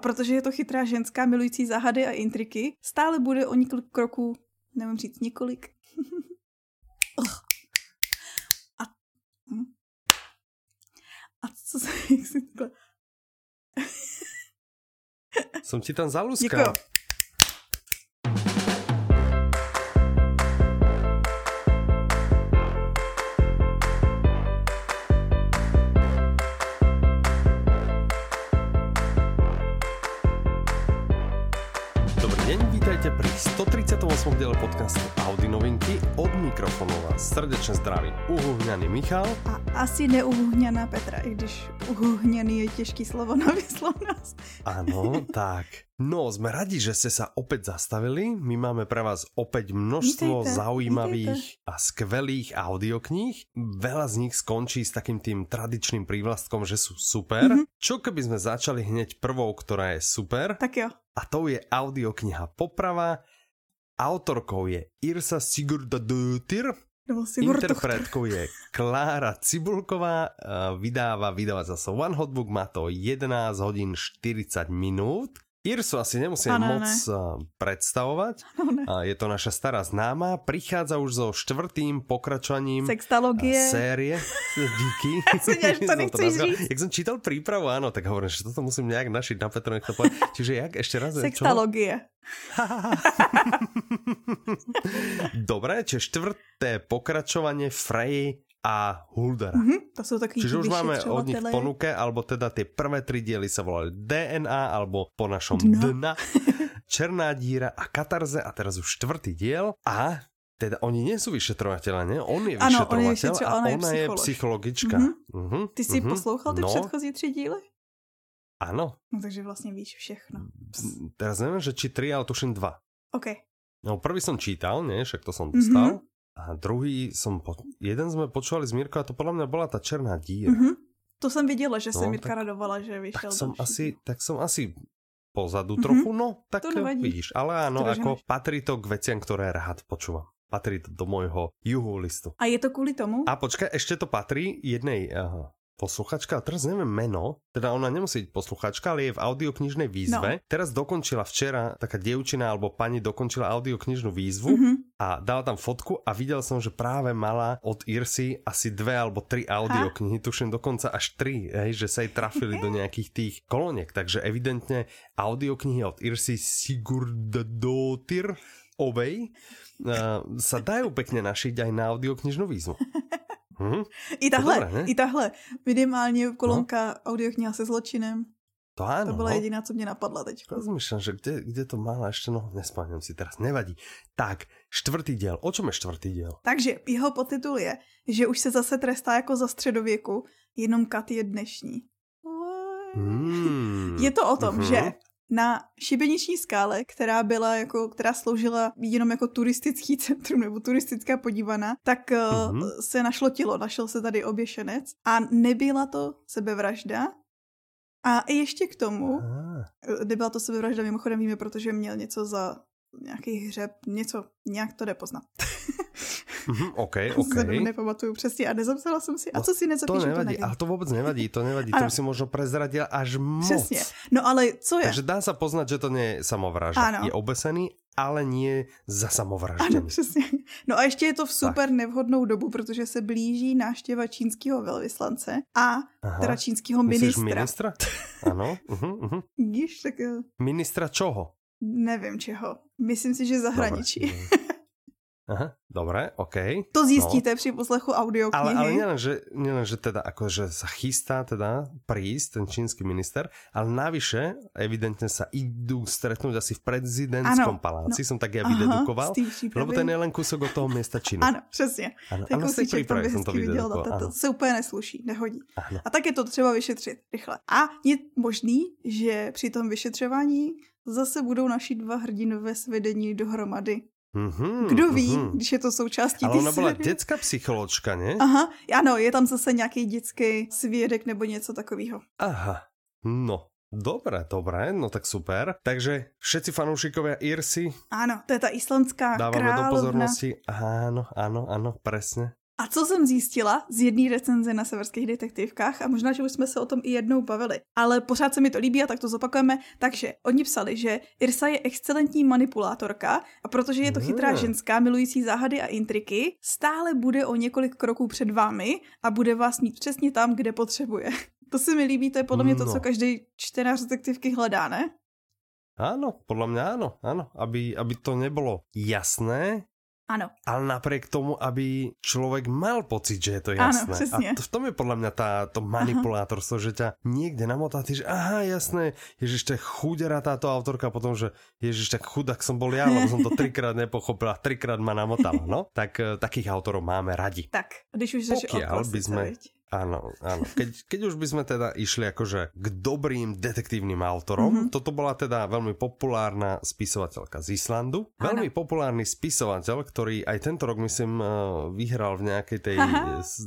A protože je to chytrá ženská milující záhady a intriky, stále bude o několik kroků, nevím říct několik. a, hm? a co se, jak si takhle... Som ti tam zalúskal. Děkuju. 138. diele podcastu Audi novinky. Od mikrofonu vás srdečne zdraví uhuhňaný Michal. A asi neuhuhněná Petra, i když uhuhněný je těžký slovo na výslovnost. Áno, tak. No, sme radi, že ste sa opäť zastavili. My máme pre vás opäť množstvo Vítejte, zaujímavých a skvelých audiokníh. Veľa z nich skončí s takým tým tradičným prívlastkom, že sú super. Mhm. Čo keby sme začali hneď prvou, ktorá je super? Tak jo. A to je audiokniha Poprava. Autorkou je Irsa Sigurdardóttir, Nebo si Vortuch. interpretkou je Klára Cibulková, a vydává vydavateľstvo One Hotbook, má to 11 hodín 40 minút. Irsu asi nemusím Ano, moc ne. a, predstavovať. No, ne. Je to naša stará známa, prichádza už so štvrtým pokračovaním Sextalogie. série. Díky. jsem že to nechceš říct. Jak som čítal prípravu, áno, tak hovorím, že toto musím nejak našiť na Petru, nech to povie. Čiže jak, ešte raz? čo? Sextalogie. Dobre, čiže štvrté pokračovanie Frey a Huldera. Mhm, to jsou takový Čiže už máme od nich v ponuke, alebo teda tie prvé tri diely sa volali DNA, alebo po našom Dno. Dna, Černá díra a Katarze a teraz už štvrtý diel a teda oni nie sú vyšetrovateľe, ne? On je Ano, on je a ona je ona je psycholog. psychologička. Mhm. Mhm, Ty jsi mhm. poslouchal ty no, předchozí tři díly? Áno. No takže vlastně víš všechno. Teraz neviem, že či tri, ale tuším dva. OK. No prvý som čítal, nie? Však to som Mhm. dostal. A druhý som, po... jeden sme počúvali z Mirko a to podľa mňa bola tá Černá díra. Mhm. To jsem viděla, že se No, Mirka tak- radovala, že vyšel tak som další. asi, tak som asi pozadu Mhm. trochu, no, tak To nevadí. vidíš. Ale áno, To ako patrí to k veciam, ktoré rád počúvam. Patrí to do môjho juhu listu. A je to kvůli tomu? A počkaj, ešte to patrí jednej aha, posluchačka, a teraz neviem meno, teda ona nemusí byť posluchačka, ale je v audioknižnej výzve. No. Teraz dokončila včera, taká dievčina alebo pani dokončila audioknižnú výzvu Mhm. A dala tam fotku a videl som, že práve mala od Irsy asi dve alebo tri audioknihy, tuším dokonca až tri, hej, že sa jej trafili do nejakých tých koloniek, takže evidentne audioknihy od Irsy Sigurdadóttir ovej uh, sa dajú pekne našiť aj na audioknižnú výzvu. Hm? I tahle, dobré, i tahle. Minimálně kolonka no. audiokniha se zločinem. To áno. To byla no. jediná, co mě napadla teď. Rozmýšľam, že kde, kde to mala ešte, no nespomínam si teraz, nevadí. Tak, štvrtý diel. O čom je štvrtý diel? Takže jeho podtitul je, že už se zase trestá jako za středověku, jenom kat je dnešní. Hmm. Je to o tom, Mhm. že na šibeniční skále, která byla jako, která sloužila jenom jako turistický centrum nebo turistická podívaná, tak Mhm. uh, se našlo tělo, našel se tady oběšenec a nebyla to sebevražda. A ještě k tomu, Ah, eh, nebyla to sebevražda, mimochodem víme, protože měl něco za nějaký hřeb, něco, nějak to jde poznat. mhm, OK, To OK. se nepamatuju přesně a nezapsala jsem si. A co si To nezapíšu, to, nevadí, nevím. ale to vôbec nevadí, to nevadí, to Ano. by si možno prezradila až moc. Přesně. No ale co je? Takže dá sa poznať, že to nie je samovražda. Ano. Je obesený, ale nie za Ano, samovraždenie. přesně. No a ještě je to v super nevhodnou dobu, protože se blíží návštěva čínského velvyslance a Aha. teda čínského Myslíš ministra. ministra? Áno. Uh-huh, uh-huh. Vidíš, tak eh, Ministra čoho? nevím čeho. Myslím si, že zahraničí. Dobre. Aha, dobre, OK. To zjistíte při poslechu audioknihy. Ale, ale nielen, že, nielen, že teda akože sa chystá teda prísť ten čínsky minister, ale navyše evidentne sa idú stretnúť asi v prezidentskom Ano, paláci, som tak ja Aha, vydedukoval, lebo ten je len kúsok od toho miesta činu. Ano, přesně. Ano, Ten ano, kousíček tam by to hezky viděl, to, to, to se úplně nesluší, nehodí. Áno. A tak je to třeba vyšetřit rychle. A je možný, že při tom vyšetřování zase budou naši dva hrdinové svedení dohromady. Mhm, Kdo ví, mhm. když je to součástí Ale ona bola série. detská psycholočka, ne? Aha, ano, je tam zase nějaký dětský svědek nebo něco takového. Aha, no. Dobre, dobre, no tak super. Takže všetci fanúšikovia Irsy Ano, to je ta islandská dávame do královna. pozornosti. Áno, áno, áno, presne. A co jsem zjistila z jedné recenze na severských detektivkách, a možná, že už jsme se o tom i jednou bavili, ale pořád se mi to líbí a tak to zopakujeme, takže oni psali, že Irsa je excelentní manipulátorka a protože je to chytrá ženská, milující záhady a intriky, stále bude o několik kroků před vámi a bude vás mít přesně tam, kde potřebuje. To se mi líbí, to je podle mě to, no. co každý čtenář detektivky hledá, ne? Áno, podľa mňa áno, áno. Aby, aby to nebolo jasné, Áno. Ale napriek tomu, aby človek mal pocit, že je to jasné. Áno, A to, v tom je podľa mňa tá, to manipulátorstvo, že ťa niekde namotá, ty, že aha, jasné, ježiš, je chudera táto autorka, potom, že ježiš, tak chudák som bol ja, lebo som to trikrát nepochopila, trikrát ma namotala, no? Tak eh, takých autorov máme radi. Tak, když už Pokiaľ by sme, Áno, áno. Keď, keď už by sme teda išli akože k dobrým detektívnym autorom, mm-hmm. toto bola teda veľmi populárna spisovateľka z Islandu. Áno. Veľmi populárny spisovateľ, ktorý aj tento rok, myslím, eh, vyhral v nejakej tej...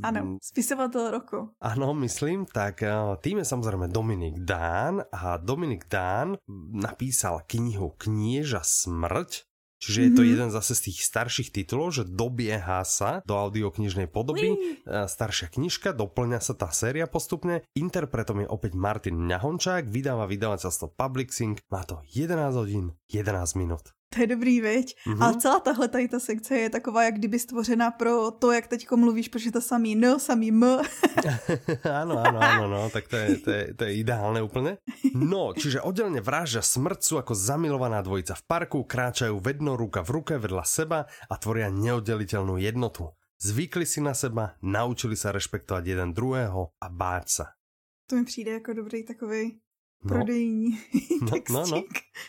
áno, spisovateľ roku. Áno, myslím, tak eh, tým je samozrejme Dominik Dán a Dominik Dán napísal knihu Knieža smrť, Čiže je to mm-hmm. jeden zase z tých starších titulov, že dobieha sa do audioknižnej podoby. Wee. Staršia knižka, doplňa sa tá séria postupne. Interpretom je opäť Martin Ňahončák, vydáva vydavateľstvo Publixing. Má to 11 hodín, 11 minút. To je dobrý, viď? Mm-hmm. Ale celá tahle tady ta sekce je taková, jak kdyby stvořena pro to, jak teďko mluvíš, protože to samý N, samý M. áno, áno, áno, no, tak to je, to, je, to je ideálne úplne. No, čiže oddelne vražďa smrť sú ako zamilovaná dvojica v parku, kráčajú vedno ruka v ruke vedľa seba a tvoria neoddeliteľnú jednotu. Zvykli si na seba, naučili sa rešpektovať jeden druhého a báť sa. To mi přijde jako dobrý takový No. prodejní no, no, no.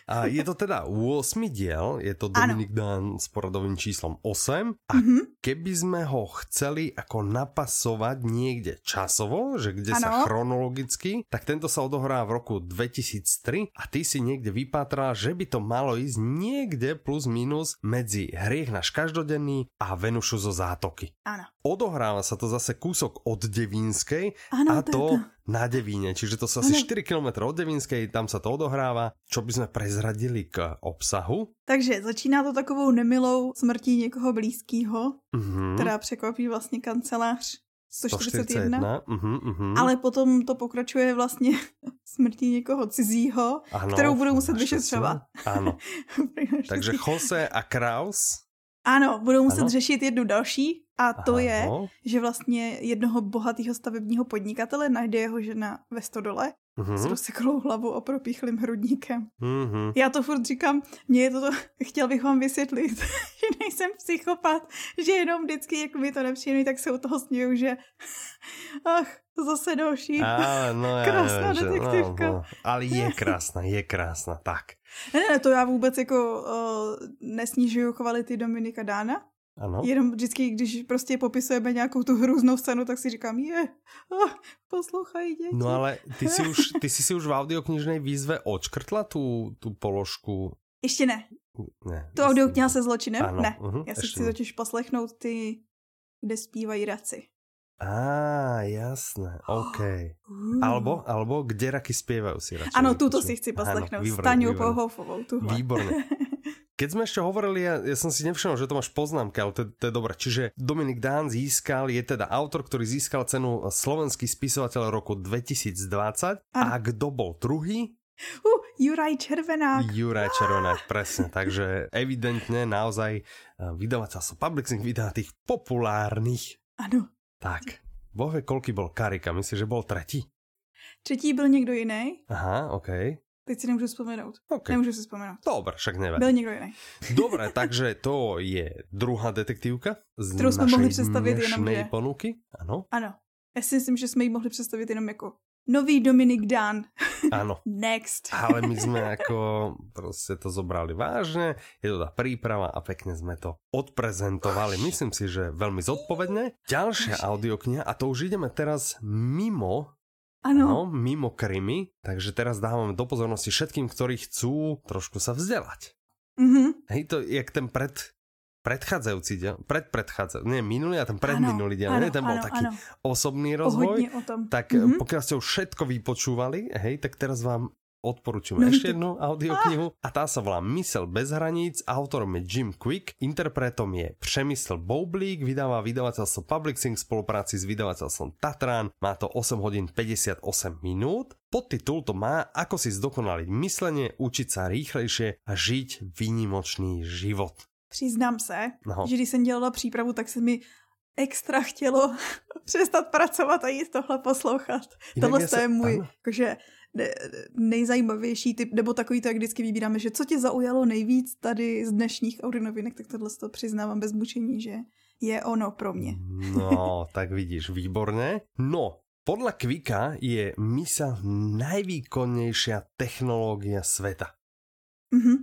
A je to teda 8 diel, je to Dominik Dan s poradovým číslom 8 a mm-hmm. keby sme ho chceli ako napasovať niekde časovo, že kde ano. sa chronologicky, tak tento sa odohrá v roku 2003 a ty si niekde vypátral, že by to malo ísť niekde plus minus medzi Hriech náš každodenný a Venušu zo zátoky. Áno. Odohráva sa to zase kúsok od Devínskej ano, a to, to na Devíne, čiže to sú asi 4 km od Devínskej, tam sa to odohráva. Čo by sme prezradili k obsahu? Takže začíná to takovou nemilou smrtí někoho blízkého, mm-hmm. která překvapí vlastně kancelář 141, 141 uh-huh, uh-huh. ale potom to pokračuje vlastně smrtí někoho cizího, ano, kterou budou muset vyšetřovat. Ano. Takže Jose a Kraus ano, budou muset ano. řešit jednu další a to Aha, je, no. že vlastně jednoho bohatého stavebního podnikatele najde jeho žena ve stodole mm-hmm. s rozseklou hlavou a propíchlým hrudníkem. Mm-hmm. Já to furt říkám, mě je to, to chtěl bych vám vysvětlit, že nejsem psychopat, že jenom vždycky, jak mi to nepříjemný, tak se u toho směju, že ach, zase další ale no, krásná ja, detektivka. No, no. Ale je krásná, je krásná, tak. Ne, ne, to já vůbec jako uh, nesnižuju kvality Dominika Dána, ano. Jenom vždycky, když prostě popisujeme nějakou tu hrůznou scénu, tak si říkám, je, oh, poslouchají děti. No ale ty si už, ty si, si už v audioknižnej výzve očkrtla tu, tu položku? Ještě ne. Ne. To audiokniha se zločinem? Ano, ne. Uh-huh, Já si chci ne. totiž poslechnout ty, kde zpívají raci. Á, jasné, OK. Uh. Alebo, alebo kde raky spievajú si radšej. Áno, túto si chci poslechnout. Staňu Pohofovou. Výborné. Keď sme ešte hovorili, ja, ja som si nevšimol, že to máš poznámky, ale to, to je dobré. Čiže Dominik Dán získal, je teda autor, ktorý získal cenu slovenský spisovateľ roku 2020. A, a kto bol druhý? Uh, Juraj Červenák. Juraj Červenák, presne. Takže evidentne naozaj eh, vydavateľstvo Publixing vydá tých populárnych. Ano. Tak. Bohe, koľký bol Karika? Myslíš, že bol tretí? Třetí byl někdo jiný. Aha, OK. Teď si nemůžu vzpomenout. Okay. Nemůžu si vzpomenout. Dobre, však nevadí. Byl někdo jiný. Dobre, takže to je druhá detektívka z Kterou jsme mohli představit jenom, ponuky. Ano. Ano. Já si myslím, že jsme ji mohli představit jenom jako nový Dominik Dan. Áno. Next. Ale my sme ako proste to zobrali vážne, je to tá príprava a pekne sme to odprezentovali. Myslím si, že veľmi zodpovedne. Ďalšia audiokniha a to už ideme teraz mimo Ano. No, mimo krymy, takže teraz dávame do pozornosti všetkým, ktorí chcú trošku sa vzdelať. Mm-hmm. Hej, to je jak ten pred, predchádzajúci diel, predpredchádzajúci, nie minulý a ten predminulý nie, ten bol ano, taký ano. osobný rozvoj. O tom. Tak mm-hmm. pokiaľ ste už všetko vypočúvali, hej, tak teraz vám Odporučujeme no, ešte jednu audioknihu a tá sa volá Mysel bez hraníc, autorom je Jim Quick, interpretom je Přemysl Boublík, vydáva vydavateľstvo Publixing v spolupráci s vydavateľstvom Tatran, má to 8 hodín 58 minút. Podtitul to má Ako si zdokonaliť myslenie, učiť sa rýchlejšie a žiť výnimočný život. Přiznám se, no. že když jsem dělala přípravu, tak se mi extra chtělo přestat pracovat a jít tohle poslouchat. Jinak tohle je můj, jakože nejzajímavější typ, nebo takový to, jak vždycky vybíráme, že co tě zaujalo nejvíc tady z dnešních audionovinek, tak tohle to přiznávám bez mučení, že je ono pro mě. No, tak vidíš, výborně. No, podle Kvika je MISA nejvýkonnější technologie světa. Mhm.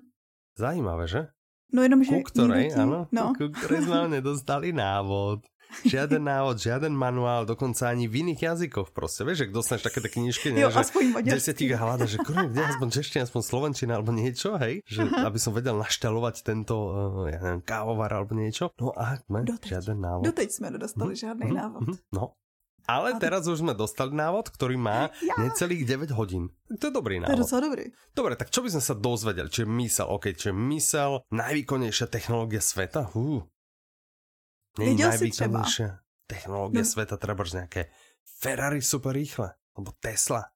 Zajímavé, že? No jenom, že... Ku ktorej, áno, no. ku ktorej sme nedostali návod. Žiaden návod, žiaden manuál, dokonca ani v iných jazykoch proste. Vieš, že dostaneš také tie knižky, ne, jo, že desiatich hľada, že kurva, kde aspoň čeština, aspoň slovenčina alebo niečo, hej? Že, aby som vedel naštelovať tento, uh, ja neviem, kávovar alebo niečo. No a Doteď. žiaden návod. Doteď sme nedostali hm, žiadny hm, návod. Hm, no, ale teraz už sme dostali návod, ktorý má ja. necelých 9 hodín. To je dobrý návod. To je docela dobrý. Dobre, tak čo by sme sa dozvedeli? Čiže mysel, ok, čiže mysel, najvýkonnejšia technológia sveta? Hú. Nie najvýkonnejšia technológia no. sveta, treba nejaké Ferrari super rýchle, alebo Tesla.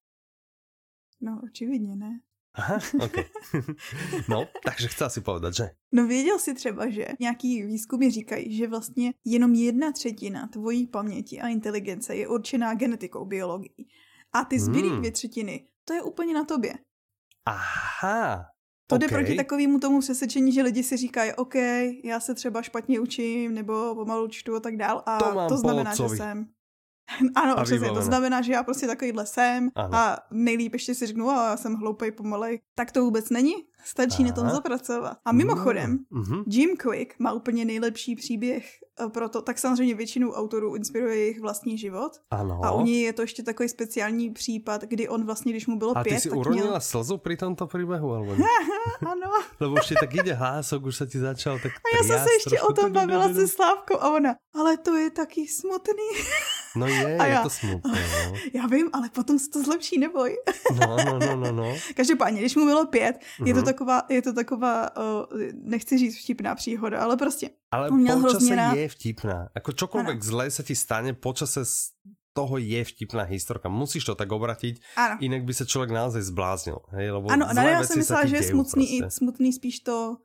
No, očividně ne. Aha, ok. No, takže chci si povedat, že? No věděl si třeba, že nějaký výzkumy říkají, že vlastně jenom jedna třetina tvojí paměti a inteligence je určená genetikou, biologií. A ty zbylé hmm. dvě třetiny, to je úplně na tobě. Aha, to okay. jde proti takovému tomu přesvědčení, že lidi si říkají, OK, já se třeba špatně učím, nebo pomalu čtu a tak dál. A to, to znamená, že jsem ano, a přesně, to znamená, že já prostě takovýhle jsem ano. a nejlíp ještě si řeknu, a já jsem hloupej, pomalej. Tak to vůbec není, stačí Aha. na tom zapracovat. A mimochodem, mm-hmm. Jim Quick má úplně nejlepší příběh eh, pro to, tak samozřejmě většinu autorů inspiruje jejich vlastní život. Ano. A u něj je to ještě takový speciální případ, kdy on vlastně, když mu bylo a pět, ty si tak uronila měl... slzu při tomto příběhu, alebo ano. Lebo už ti tak jde hlások, už se ti začal tak A já jsem se ještě o tom bavila se Slávkou a ona, ale to je taky smutný. No je, a já, je to smutné. No. Já vím, ale potom se to zlepší, neboj. No, no, no, no. no. Každopádně, když mu bylo pět, uh-huh. je to mhm. taková, je to taková, uh, nechci říct vtipná příhoda, ale prostě. Ale měl počase rád... je vtipná. Ako ano. zlé se ti stane, počase toho je vtipná historka. Musíš to tak obratiť, ano. inak by se člověk naozaj zbláznil. Hej? Lebo ano, ano, já jsem myslela, že je smutný, i, smutný spíš to,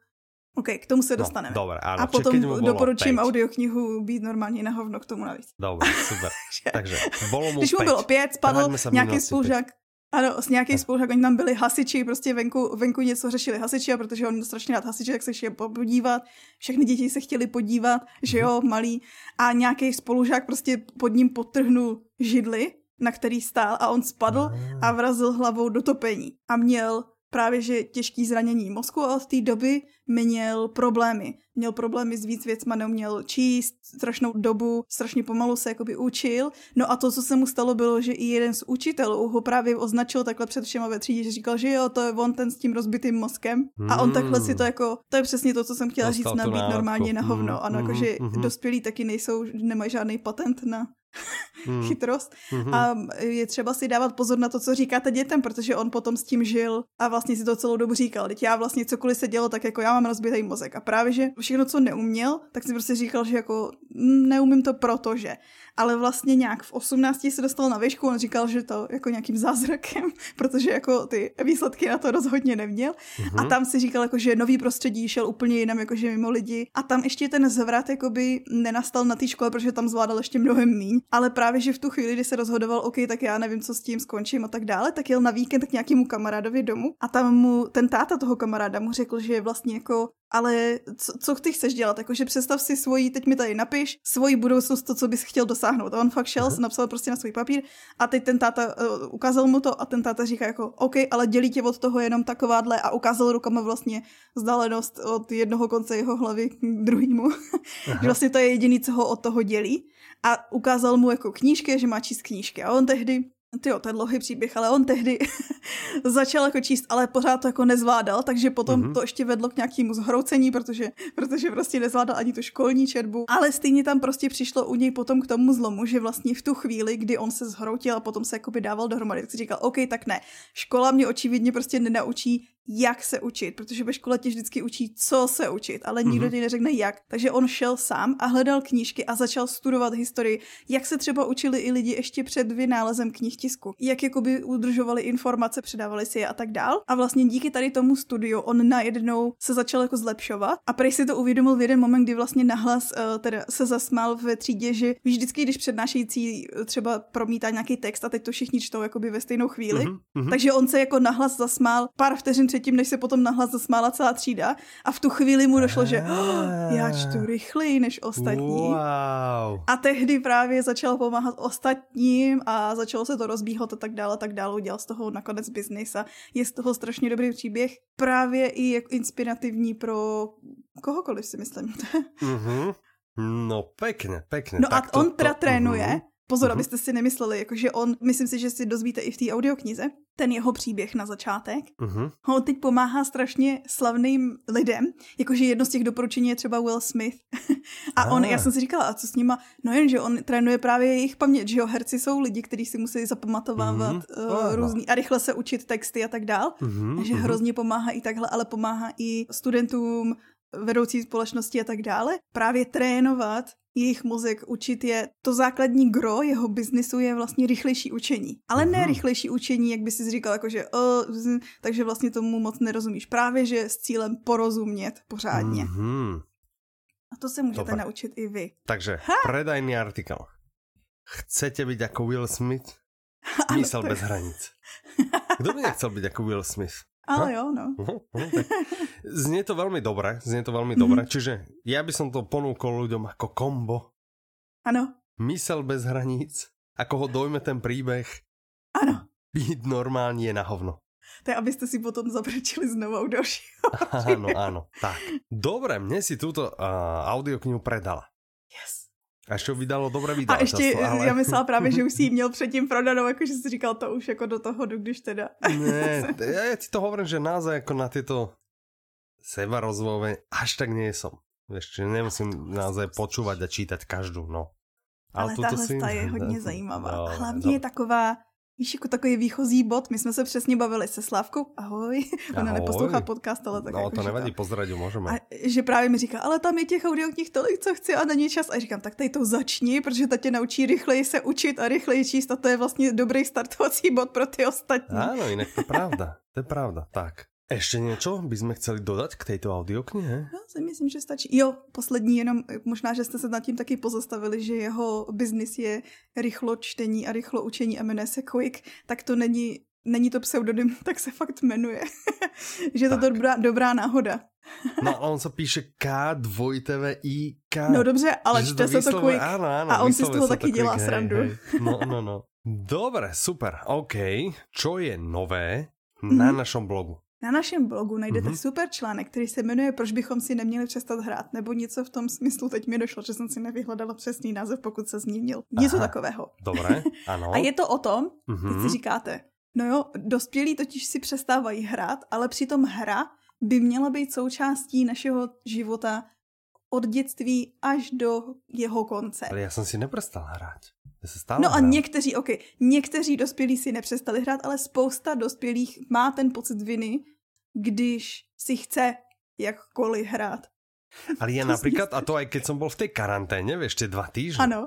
OK, k tomu se no, dostaneme. No, dobré, áno. A potom doporučím 5. audioknihu být normálně na hovno k tomu navíc. Dobré, super. Takže bolo mu Když mu 5. bylo pět, spadl nějaký spolužák, ano, s nějaký spolužák, oni tam byli hasiči, prostě venku, venku něco řešili hasiči a protože on strašně rád hasiči, tak se šel podívat. Všechny děti se chtěli podívat, že jo, mhm. malý. A nějaký spolužák prostě pod ním potrhnul židli, na který stál a on spadl a ah. vrazil hlavou do topení. A měl právě že těžký zranění mozku a od té doby měl problémy. Měl problémy s víc věcma, neuměl číst, strašnou dobu, strašně pomalu se jakoby učil. No a to, co se mu stalo, bylo, že i jeden z učitelů ho právě označil takhle před všema ve třídě, že říkal, že jo, to je on ten s tím rozbitým mozkem. Hmm. A on takhle si to jako, to je přesně to, co jsem chtěla Dostal říct, nabít normálně na hovno. Hmm. Ano, hmm. jakože hmm. dospělí taky nejsou, nemají žádný patent na mm. chytrost. Mm-hmm. A je třeba si dávat pozor na to, co říkáte dětem, protože on potom s tím žil a vlastně si to celou dobu říkal. Teď já vlastně cokoliv se dělo, tak jako já mám rozbitý mozek. A právě, že všechno, co neuměl, tak si prostě říkal, že jako neumím to protože ale vlastně nějak v 18 se dostal na výšku, on říkal, že to jako nějakým zázrakem, protože jako ty výsledky na to rozhodně neměl. Uh-huh. A mhm. tam si říkal, jako, že nový prostředí šel úplně jinam, jakože mimo lidi. A tam ještě ten zvrat jakoby nenastal na té škole, protože tam zvládal ještě mnohem míň. Ale právě, že v tu chvíli, kdy se rozhodoval, OK, tak já nevím, co s tím skončím a tak dále, tak jel na víkend k nějakému kamarádovi domů a tam mu ten táta toho kamaráda mu řekl, že vlastně jako ale co, co ty chceš dělat? Jakože představ si svoji, teď mi tady napiš, svoji budoucnost, to, co bys chtěl dosáhnout. A on fakt šel, uh-huh. napsal prostě na svůj papír a teď ten táta uh, ukázal mu to a ten táta říká jako OK, ale dělí tě od toho jenom takováhle a ukázal rukama vlastně vzdálenost od jednoho konce jeho hlavy k druhému. že vlastně to je jediný, co ho od toho dělí. A ukázal mu jako knížky, že má číst knížky. A on tehdy Ty to je dlouhý příběh, ale on tehdy začal jako číst, ale pořád to jako nezvládal, takže potom mm-hmm. to ještě vedlo k nějakému zhroucení, protože, protože prostě nezvládal ani tu školní četbu. Ale stejně tam prostě přišlo u něj potom k tomu zlomu, že vlastně v tu chvíli, kdy on se zhroutil a potom se jakoby dával dohromady, tak si říkal, OK, tak ne, škola mě očividně prostě nenaučí jak se učit, protože ve škole tě vždycky učí, co se učit, ale nikdo mm-hmm. ti neřekne jak. Takže on šel sám a hledal knížky a začal studovat historii, jak se třeba učili i lidi ještě před vynálezem knih tisku, jak jakoby udržovali informace, předávali si je a tak dál. A vlastně díky tady tomu studiu on najednou se začal jako zlepšovat a prej si to uvědomil v jeden moment, kdy vlastně nahlas uh, teda se zasmál ve třídě, že víš vždycky, když přednášející eh, třeba promítá nějaký text a teď to všichni čtou jakoby ve stejnou chvíli, mm-hmm. takže on se jako nahlas zasmál pár vteřin předtím, než se potom nahlas zasmála celá třída a v tu chvíli mu došlo, že oh, já čtu rychleji než ostatní. Wow. A tehdy právě začal pomáhat ostatním a začalo se to rozbíhat a tak dále, a tak dále. Udělal z toho nakonec biznis a je z toho strašně dobrý příběh. Právě i jako inspirativní pro kohokoliv si myslím. mm-hmm. No pekne, pekne. No tak a to, on teda to, trénuje, uh-huh. Pozor, uh-huh. abyste si nemysleli, jakože on, myslím si, že si dozvíte i v té audioknize, ten jeho příběh na začátek. Uh-huh. On teď pomáhá strašně slavným lidem, jakože jedno z těch doporučení je třeba Will Smith. a on, já jsem si říkala, a co s nima? No jen, že on trénuje právě jejich paměť, že jo, herci jsou lidi, kteří si musí zapamatovávat uh-huh. uh, různý a rychle se učit texty a tak dál. Uh-huh. Takže uh-huh. hrozně pomáhá i takhle, ale pomáhá i studentům, vedoucí společnosti a tak dále. Právě trénovat jejich mozek učit je, to základní gro jeho biznisu je vlastně rychlejší učení. Ale ne mhm. rychlejší učení, jak by si říkal, jakože uh, takže vlastně tomu moc nerozumíš. Právě, že s cílem porozumět pořádně. Mm-hmm. A to se můžete Dobre. naučit i vy. Takže ha! predajný artikel. Chcete být jako Will Smith? Mysl bez hranic. Kdo by nechcel být jako Will Smith? Ale jo, no. Znie to veľmi dobre, znie to veľmi dobre. Mm-hmm. Čiže ja by som to ponúkol ľuďom ako kombo. Ano. Mysel bez hraníc, ako ho dojme ten príbeh. Ano. Byť normálně je na hovno. To je, abyste si potom zabrečili znovu dalšího. Áno, áno. Tak. Dobre, mne si túto uh, audioknihu predala. Yes. A ještě vydalo dobré video. A ještě, často, ale... já myslela právě, že už si ji měl předtím prodanou, jakože si říkal to už jako do toho, když teda. Ne, já ti to hovorím, že naozaj jako na tyto seba rozvojové až tak nie som. Ještě nemusím naozaj počúvať a čítať každou, no. Ale, Ale tahle si... je hodně zajímavá. No, Hlavně no. je taková, Víš, jako takový výchozí bod, my jsme se přesně bavili se Slávkou, ahoj, ona ahoj. neposlouchá podcast, ale tak No, jako to nevadí, pozdravit můžeme. A že právě mi říká, ale tam je těch audioknih tolik, co chci a není čas. A říkám, tak tady to začni, protože ta tě naučí rychleji se učit a rychleji číst a to je vlastně dobrý startovací bod pro ty ostatní. Ano, jinak to je pravda, to je pravda, tak. Ešte niečo by sme chceli dodať k tejto audioknihe? Já si myslím, že stačí. Jo, poslední jenom, možná, že jste se nad tím taky pozastavili, že jeho biznis je rychlo čtení a rychlo učení a jmenuje se Quick, tak to není, není to pseudonym, tak se fakt jmenuje. že je to dobrá, dobrá náhoda. no on se píše K, dvojtv, I, K. No dobře, ale čte se to Quick. Áno, áno, a on si z toho taky dělá hej, srandu. Hej. No, no, no. Dobre, super, OK. Čo je nové na mm. našom blogu? Na našem blogu najdete mm-hmm. super článek, který se jmenuje Proč bychom si neměli přestat hrát, nebo něco v tom smyslu, teď mi došlo, že jsem si nevyhledala přesný název, pokud se změnil. Něco Aha, takového. Dobré, ano. A je to o tom, mm-hmm. teď si mhm. říkáte, no jo, dospělí totiž si přestávají hrát, ale přitom hra by měla být součástí našeho života od dětství až do jeho konce. Ale já jsem si neprestal hrát. Se stále no hrát. a někteří, ok, někteří dospělí si nepřestali hrát, ale spousta dospělých má ten pocit viny, když si chce jakkoliv hrát. Ale ja napríklad, a to aj keď som bol v tej karanténe, vieš, tie dva týždne. Ano.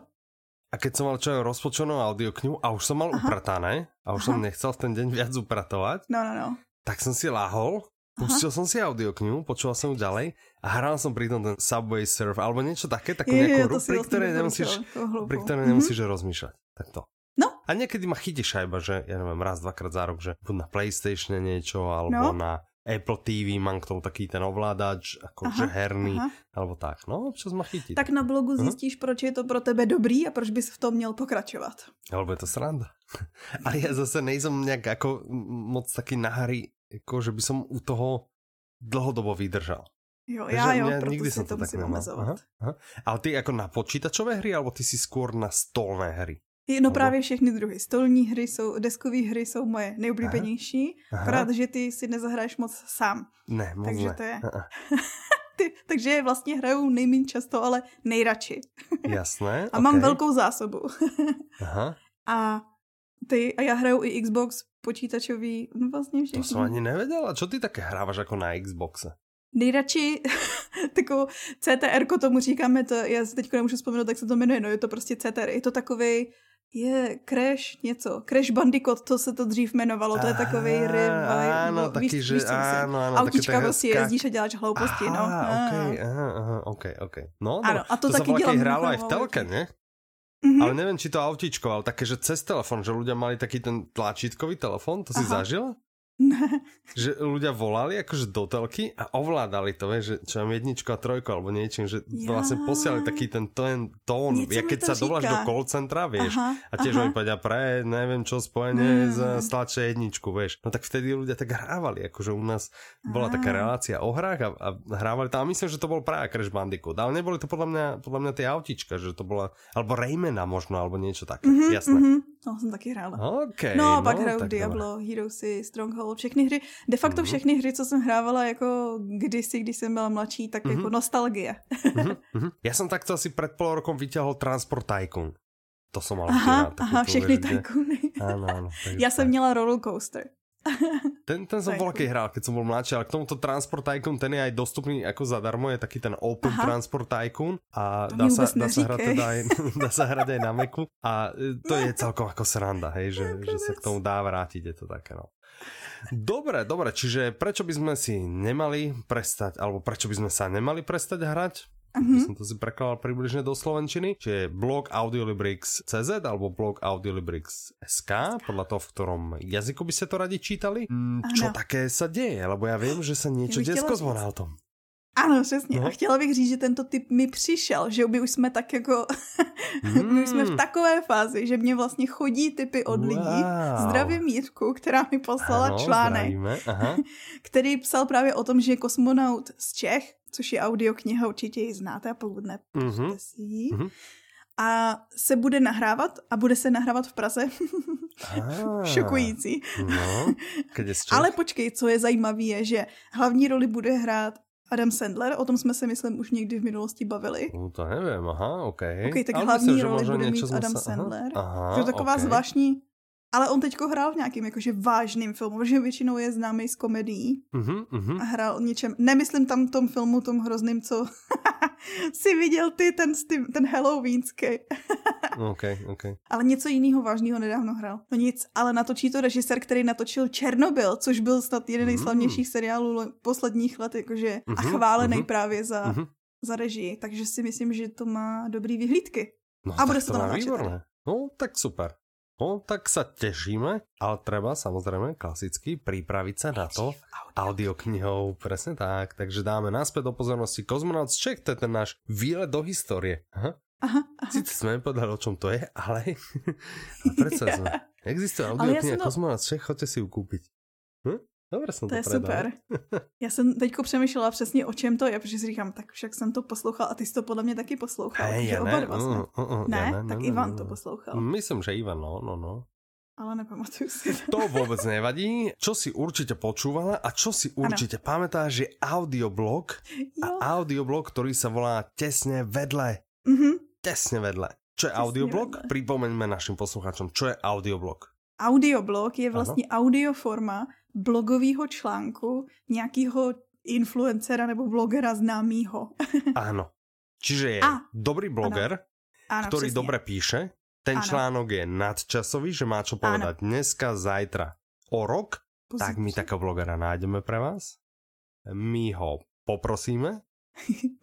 A keď som mal čo rozpočenú audioknihu a už som mal Aha. upratané a už Aha. som nechcel v ten deň viac upratovať, no, no, no. tak som si lahol, pustil Aha. som si audioknihu, počúval som ju ďalej a hral som pri tom ten Subway Surf alebo niečo také, takú nejakú hru, pri ktorej nemusíš, pri ktorej mhm. nemusíš mm-hmm. rozmýšľať. Tak to. No. A niekedy ma chytí šajba, že ja neviem, raz, dvakrát za rok, že buď na Playstation niečo, alebo no. na Apple TV, mám k tomu taký ten ovládač, akože herný, aha. alebo tak. No, občas ma chytí. Tak na blogu zjistíš, proč je to pro tebe dobrý a proč bys v tom měl pokračovat. Alebo je to sranda. Ale ja zase nejsem nejak ako moc taký na hry, ako že by som u toho dlhodobo vydržal. Jo, já jo, proto nikdy si to musím omezovat. Aha, aha. Ale ty jako na počítačové hry, alebo ty si skôr na stolné hry? No právě všechny druhy. Stolní hry jsou, deskové hry jsou moje nejoblíbenější, akorát, že ty si nezahraješ moc sám. Ne, moc Takže ne. to je... ty, takže je vlastně hraju nejméně často, ale nejradši. Jasné. a okay. mám velkou zásobu. Aha. A ty, a já hraju i Xbox počítačový, no vlastně všechny. To jsem ani nevedela. Čo ty také hrávaš jako na Xboxe? Nejradši takovou CTR, tomu říkáme, to, já si teď nemůžu vzpomenout, jak se to jmenuje, no je to prostě CTR, je to takový je Crash něco, Crash Bandicoot, to se to dřív jmenovalo, to je takový revival. Áno, taký, víš, že víš, áno, áno. Autička prostě skak... jezdíš a děláš hlouposti, no. Aha, ok, aha, aha, ok, ok. No, ano, a to, to taky dělám. hrálo aj v telke, ne? Mm-hmm. Ale neviem, či to autičko, ale také, že cez telefon, že ľudia mali taký ten tlačítkový telefon, to si Aha. zažila? Že ľudia volali akože do telky a ovládali to, vieš, že čo mám jedničku a trojku alebo niečím, že ja. vlastne posielali taký ten tón, tón ja keď sa dovoláš do call centra, vieš, aha, a tiež aha. oni povedia pre, neviem čo, spojenie mm. z stlače jedničku, vieš. No tak vtedy ľudia tak hrávali, akože u nás bola taká relácia o hrách a, a hrávali tam, a myslím, že to bol práve Crash Bandicoot, ale neboli to podľa mňa, podľa mňa tie autička, že to bola, alebo Raymana možno, alebo niečo také, mm-hmm, jasné. Mm-hmm. No, jsem taky hrála. Okay, no, no pak hraju Diablo, Heroesy, Stronghold, všechny hry. De facto mm-hmm. všechny hry, co jsem hrávala jako kdysi, když jsem byla mladší, tak mm-hmm. jako nostalgie. mm-hmm. Já jsem takto asi před pol rokom vyťahol Transport Tycoon. To jsem mal Aha, rád, aha, všechny tycoony. Áno, áno. Já jsem měla roller coaster. Ten, ten som veľký hrál, keď som bol mladší, ale k tomuto Transport Tycoon, ten je aj dostupný ako zadarmo, je taký ten Open Aha. Transport Tycoon a dá sa, dá, sa hrať teda aj, dá sa hrať aj na Macu a e, to je celkom ako sranda, hej, že, že sa k tomu dá vrátiť, je to také no. Dobre, dobre, čiže prečo by sme si nemali prestať, alebo prečo by sme sa nemali prestať hrať? Mm-hmm. som to si prekladal približne do Slovenčiny, čiže blog Audiolibrix.cz alebo blog Audiolibrix.sk, podľa toho, v ktorom jazyku by ste to radi čítali. Mm, čo také sa deje? Lebo ja viem, že sa niečo desko zvoná o tom. Ano, přesně. No. A chtěla bych říct, že tento typ mi přišel, že my už jsme tak jako, mm. my už jsme v hmm. takové fázi, že mě vlastně chodí typy od wow. lidí. Zdravím Jitku, která mi poslala ano, článek, který psal právě o tom, že je kosmonaut z Čech, což je audiokniha, určitě ji znáte, a pokud ne, mm-hmm. si ji. Mm-hmm. A se bude nahrávat a bude se nahrávat v Praze. ah, Šokující. No, Ale počkej, co je zajímavé, je, že hlavní roli bude hrát Adam Sandler, o tom jsme se, myslím, už někdy v minulosti bavili. No, to nevím, aha, ok. Ok, tak Ale hlavní myslím, roli bude mít Adam se... Sandler. Aha, to je taková okay. zvláštní ale on teďko hrál v nějakým jakože vážným filmu, protože většinou je známý z komedií. Uh-huh, uh-huh. A hrál něčem, nemyslím tam tom filmu, tom hrozným, co si viděl ty, ten, ten Halloweenský. okay, okay. Ale něco jiného vážného nedávno hrál. No nic, ale natočí to režisér, který natočil Černobyl, což byl snad jeden nejslavnějších seriálů posledních let, jakože a chválený uh-huh. právě za, uh-huh. za režii. Takže si myslím, že to má dobrý vyhlídky. No, a bude se to natáčet. No, tak super. No, tak sa tešíme, ale treba samozrejme klasicky pripraviť sa na to audioknihou, presne tak. Takže dáme naspäť do pozornosti Cosmonauts Check, to je ten náš výlet do histórie. Aha. Aha, aha. Sice sme povedali, o čom to je, ale, ale predsa sme. Existuje audiokniha to... Cosmonauts Check, chodte si ju kúpiť. Hm? Dobre jsem to, to je predal. super. Já jsem teďko přemýšlela přesně o čem to je, protože si říkám, tak však jsem to poslouchal a ty jsi to podle mě taky poslouchal. Ja oba ne, dva uh, uh, uh, ne? Ja ne? Tak ne, Ivan ne, to poslouchal. Myslím, že Ivan, no, no, no. Ale nepamatuju si to. To vôbec nevadí. Čo si určite počúvala a čo si určite ano. pamätáš, je audioblog a audioblog, ktorý sa volá Tesne vedle. Mm-hmm. Tesne vedle. Čo je Tesne audioblog? Vedle. Pripomeňme našim poslucháčom, čo je audioblog. Audioblog je vlastně ano. audioforma blogového článku nějakého influencera nebo blogera známýho. Áno. Čiže je A, dobrý bloger, ano. ktorý přesně. dobre píše, ten ano. článok je nadčasový, že má čo povedať ano. dneska, zajtra, o rok, Pozitívne. tak my takého blogera nájdeme pre vás. My ho poprosíme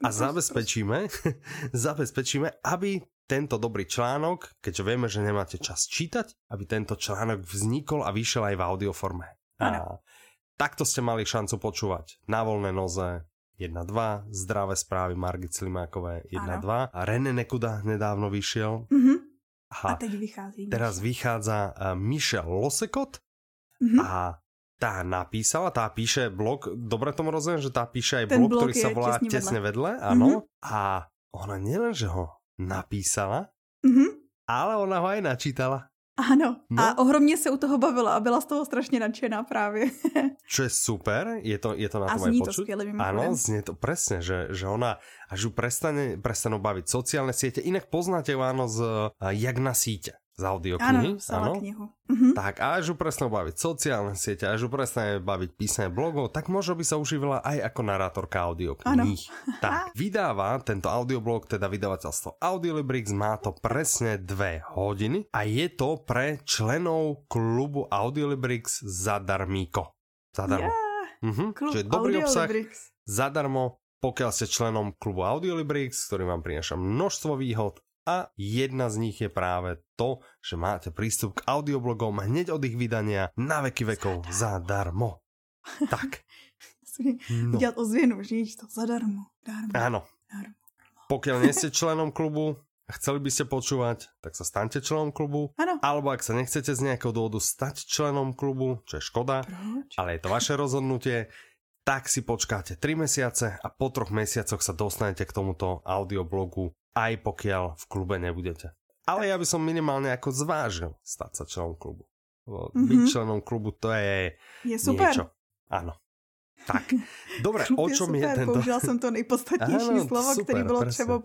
a zabezpečíme, zabezpečíme, aby tento dobrý článok, keďže vieme, že nemáte čas čítať, aby tento článok vznikol a vyšiel aj v audioforme. A takto ste mali šancu počúvať na voľné noze 1-2, zdravé správy Margit Slimákové 1-2 a René Nekuda nedávno vyšiel. Mm-hmm. A, a teď vychází. Teraz vychádza uh, Michel Losekot mm-hmm. a tá napísala, tá píše blog, dobre tomu rozumiem, že tá píše aj blog, blog ktorý sa volá Tesne vedle, vedle áno. Mm-hmm. A ona nielen, že ho napísala, mm-hmm. Ale ona ho aj načítala. Ano, no. a ohromně se u toho bavila a byla z toho strašně nadšená právě. Čo je super, je to, je to na a tom aj počuť. Áno, znie to presne, že, že ona, až ju prestane, prestanú baviť sociálne siete, inak poznáte ju áno z Jak na síte z audioknihy. Áno, knihu. Uh-huh. Tak a až ju presne baviť sociálne siete, až ju presne baviť písanie blogov, tak možno by sa uživila aj ako narátorka audiokníh. Tak, vydáva tento audioblog, teda vydavateľstvo Audiolibrix, má to presne dve hodiny a je to pre členov klubu Audiolibrix zadarmíko. Zadarmo. Yeah. Uh-huh. Čiže dobrý obsah zadarmo, pokiaľ ste členom klubu Audiolibrix, ktorý vám prináša množstvo výhod a jedna z nich je práve to, že máte prístup k audioblogom hneď od ich vydania na veky vekov zadarmo. Tak. No. Udělat ozvěnu, že to zadarmo. Darmo. Áno. Darmo. Pokiaľ nie ste členom klubu a chceli by ste počúvať, tak sa staňte členom klubu. Ano. Alebo ak sa nechcete z nejakého dôvodu stať členom klubu, čo je škoda, Proč? ale je to vaše rozhodnutie, tak si počkáte 3 mesiace a po troch mesiacoch sa dostanete k tomuto audioblogu aj pokiaľ v klube nebudete. Ale ja by som minimálne ako zvážil stať sa členom klubu. Mm-hmm. Byť členom klubu to je, je super. niečo. Áno. Tak, dobre, Klub o čom je, je tento... Použil som to nejpodstatnější Áno, slovo, super, bolo třeba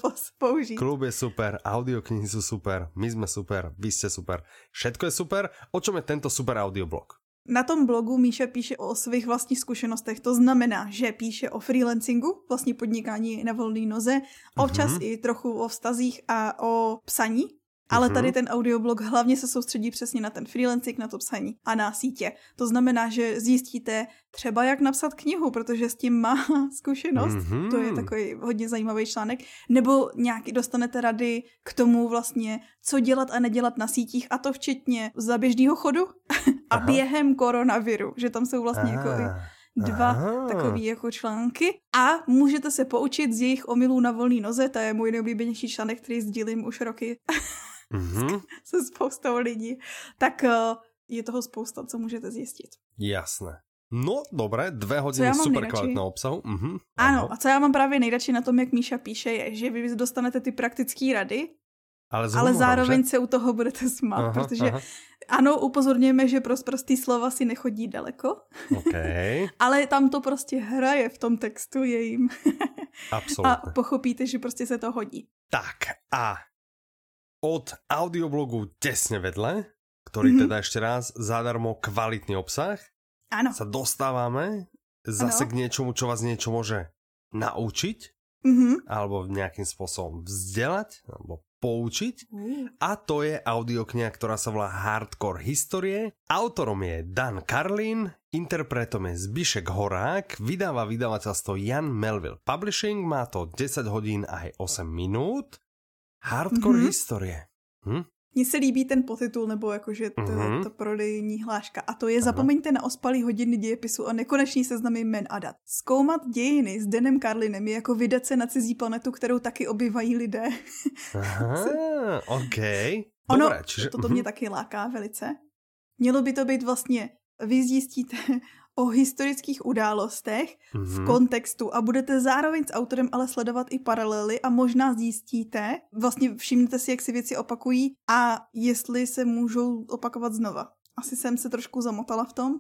použiť. Klub je super, audioknihy sú super, my sme super, vy ste super, všetko je super. O čom je tento super audioblog? Na tom blogu Míša píše o svých vlastních zkušenostech, to znamená, že píše o freelancingu, vlastně podnikání na volné noze, občas uh-huh. i trochu o vztazích a o psaní, ale tady mhm. ten audioblog hlavně se soustředí přesně na ten freelancing, na to psaní a na sítě. To znamená, že zjistíte třeba jak napsat knihu, protože s tím má zkušenost. Mm-hmm. To je takový hodně zajímavý článek. Nebo nějaký dostanete rady k tomu vlastně, co dělat a nedělat na sítích a to včetně za běžného chodu a Aha. během koronaviru, že tam jsou vlastně Aha. jako i dva Aha. takové jako články a můžete se poučit z jejich omylů na volné noze, to je můj nejoblíbenější článek, který sdílím už roky mm-hmm. se spoustou lidí, tak uh, je toho spousta, co můžete zjistit. Jasné. No, dobré, dvě hodiny super kvalitného obsahu. Mm-hmm. Ano, a co já mám právě nejradši na tom, jak Míša píše, je, že vy dostanete ty praktické rady, ale, ale zároveň že? se u toho budete smát, aha, protože aha. ano, upozorňujeme, že pros prostý slova si nechodí daleko, okay. ale tam to prostě hraje v tom textu jejím. Absolutně. A pochopíte, že prostě se to hodí. Tak a od audioblogu tesne vedle, ktorý mm-hmm. teda ešte raz zadarmo kvalitný obsah, ano. sa dostávame zase ano. k niečomu, čo vás niečo môže naučiť, mm-hmm. alebo nejakým spôsobom vzdelať, alebo poučiť. Mm. A to je audiokniha, ktorá sa volá Hardcore Historie. Autorom je Dan Carlin, interpretom je Zbišek Horák, vydáva vydavateľstvo Jan Melville Publishing, má to 10 hodín a aj 8 minút. Hardcore mm-hmm. historie. Hm? Mně se líbí ten potitul, nebo jakože to, mm-hmm. to prodejní hláška. A to je Aha. Zapomeňte na ospalý hodiny dějepisu a nekonečný seznamy men a dat. Zkoumat dějiny s Denem Karlinem je jako vydat se na cizí planetu, kterou taky obyvají lidé. Aha, OK. Ono, čiže... to, to mě taky láká velice. Mělo by to být vlastně, vy zjistíte o historických událostech mm-hmm. v mhm. kontextu a budete zároveň s autorem ale sledovat i paralely a možná zjistíte, vlastně všimnete si, jak si věci opakují a jestli se můžou opakovat znova. Asi jsem se trošku zamotala v tom.